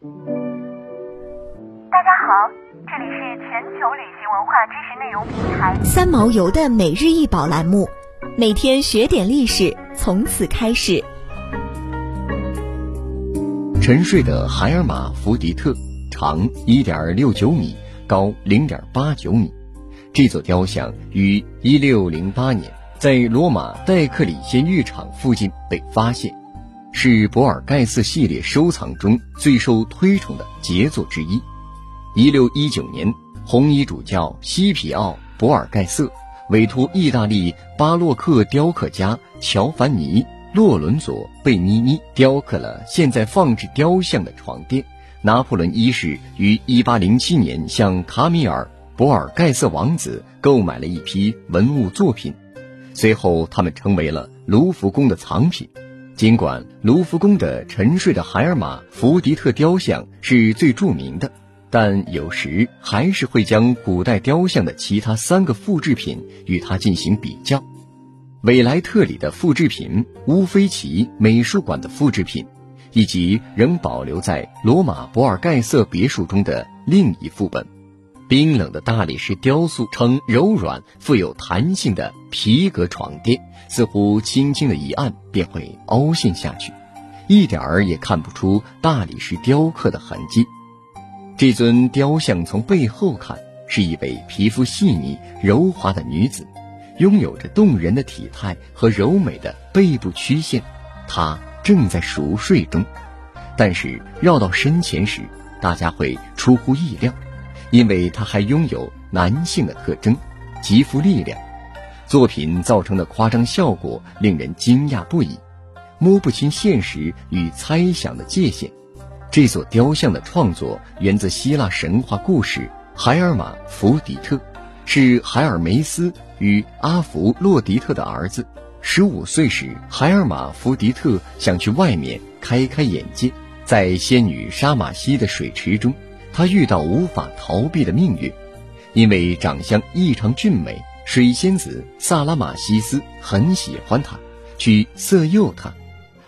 大家好，这里是全球旅行文化知识内容平台三毛游的每日一宝栏目，每天学点历史，从此开始。沉睡的海尔马福迪特，长一点六九米，高零点八九米。这座雕像于一六零八年在罗马戴克里先浴场附近被发现，是博尔盖瑟系列收藏中最受推崇的杰作之一。一六一九年，红衣主教西皮奥·博尔盖瑟委托意大利巴洛克雕刻家乔凡尼·洛伦佐·贝尼尼雕刻了现在放置雕像的床垫。拿破仑一世于一八零七年向卡米尔。博尔盖瑟王子购买了一批文物作品，随后他们成为了卢浮宫的藏品。尽管卢浮宫的沉睡的海尔玛福迪特雕像是最著名的，但有时还是会将古代雕像的其他三个复制品与它进行比较。韦莱特里的复制品、乌菲齐美术馆的复制品，以及仍保留在罗马博尔盖瑟别墅中的另一副本。冰冷的大理石雕塑呈柔软、富有弹性的皮革床垫，似乎轻轻的一按便会凹陷下去，一点儿也看不出大理石雕刻的痕迹。这尊雕像从背后看是一位皮肤细腻、柔滑的女子，拥有着动人的体态和柔美的背部曲线。她正在熟睡中，但是绕到身前时，大家会出乎意料。因为它还拥有男性的特征，极富力量。作品造成的夸张效果令人惊讶不已，摸不清现实与猜想的界限。这座雕像的创作源自希腊神话故事海尔马福迪特，是海尔梅斯与阿弗洛狄特的儿子。十五岁时，海尔马福迪特想去外面开开眼界，在仙女沙马西的水池中。他遇到无法逃避的命运，因为长相异常俊美，水仙子萨拉马西斯很喜欢他，去色诱他，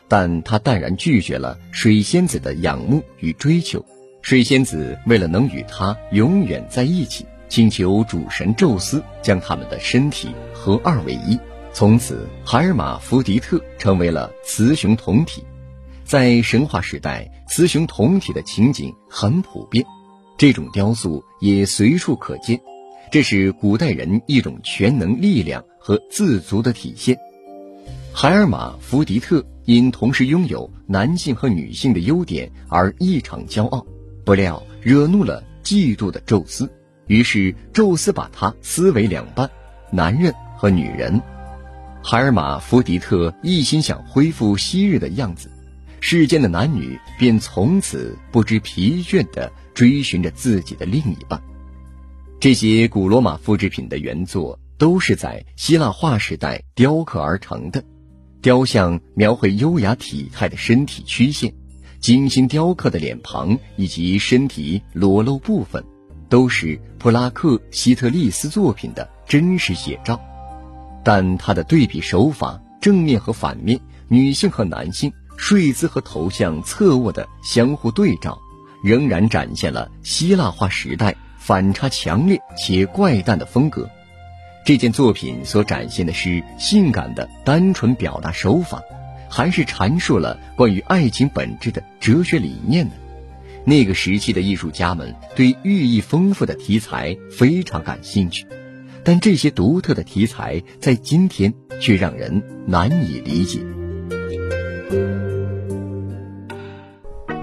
但他淡然拒绝了水仙子的仰慕与追求。水仙子为了能与他永远在一起，请求主神宙斯将他们的身体合二为一。从此，海尔马福迪特成为了雌雄同体。在神话时代，雌雄同体的情景很普遍。这种雕塑也随处可见，这是古代人一种全能力量和自足的体现。海尔玛福迪特因同时拥有男性和女性的优点而异常骄傲，不料惹怒了嫉妒的宙斯，于是宙斯把他撕为两半，男人和女人。海尔玛福迪特一心想恢复昔日的样子，世间的男女便从此不知疲倦的。追寻着自己的另一半，这些古罗马复制品的原作都是在希腊化时代雕刻而成的。雕像描绘优雅体态的身体曲线，精心雕刻的脸庞以及身体裸露部分，都是普拉克希特利斯作品的真实写照。但它的对比手法，正面和反面，女性和男性，睡姿和头像侧卧的相互对照。仍然展现了希腊化时代反差强烈且怪诞的风格。这件作品所展现的是性感的单纯表达手法，还是阐述了关于爱情本质的哲学理念呢？那个时期的艺术家们对寓意丰富的题材非常感兴趣，但这些独特的题材在今天却让人难以理解。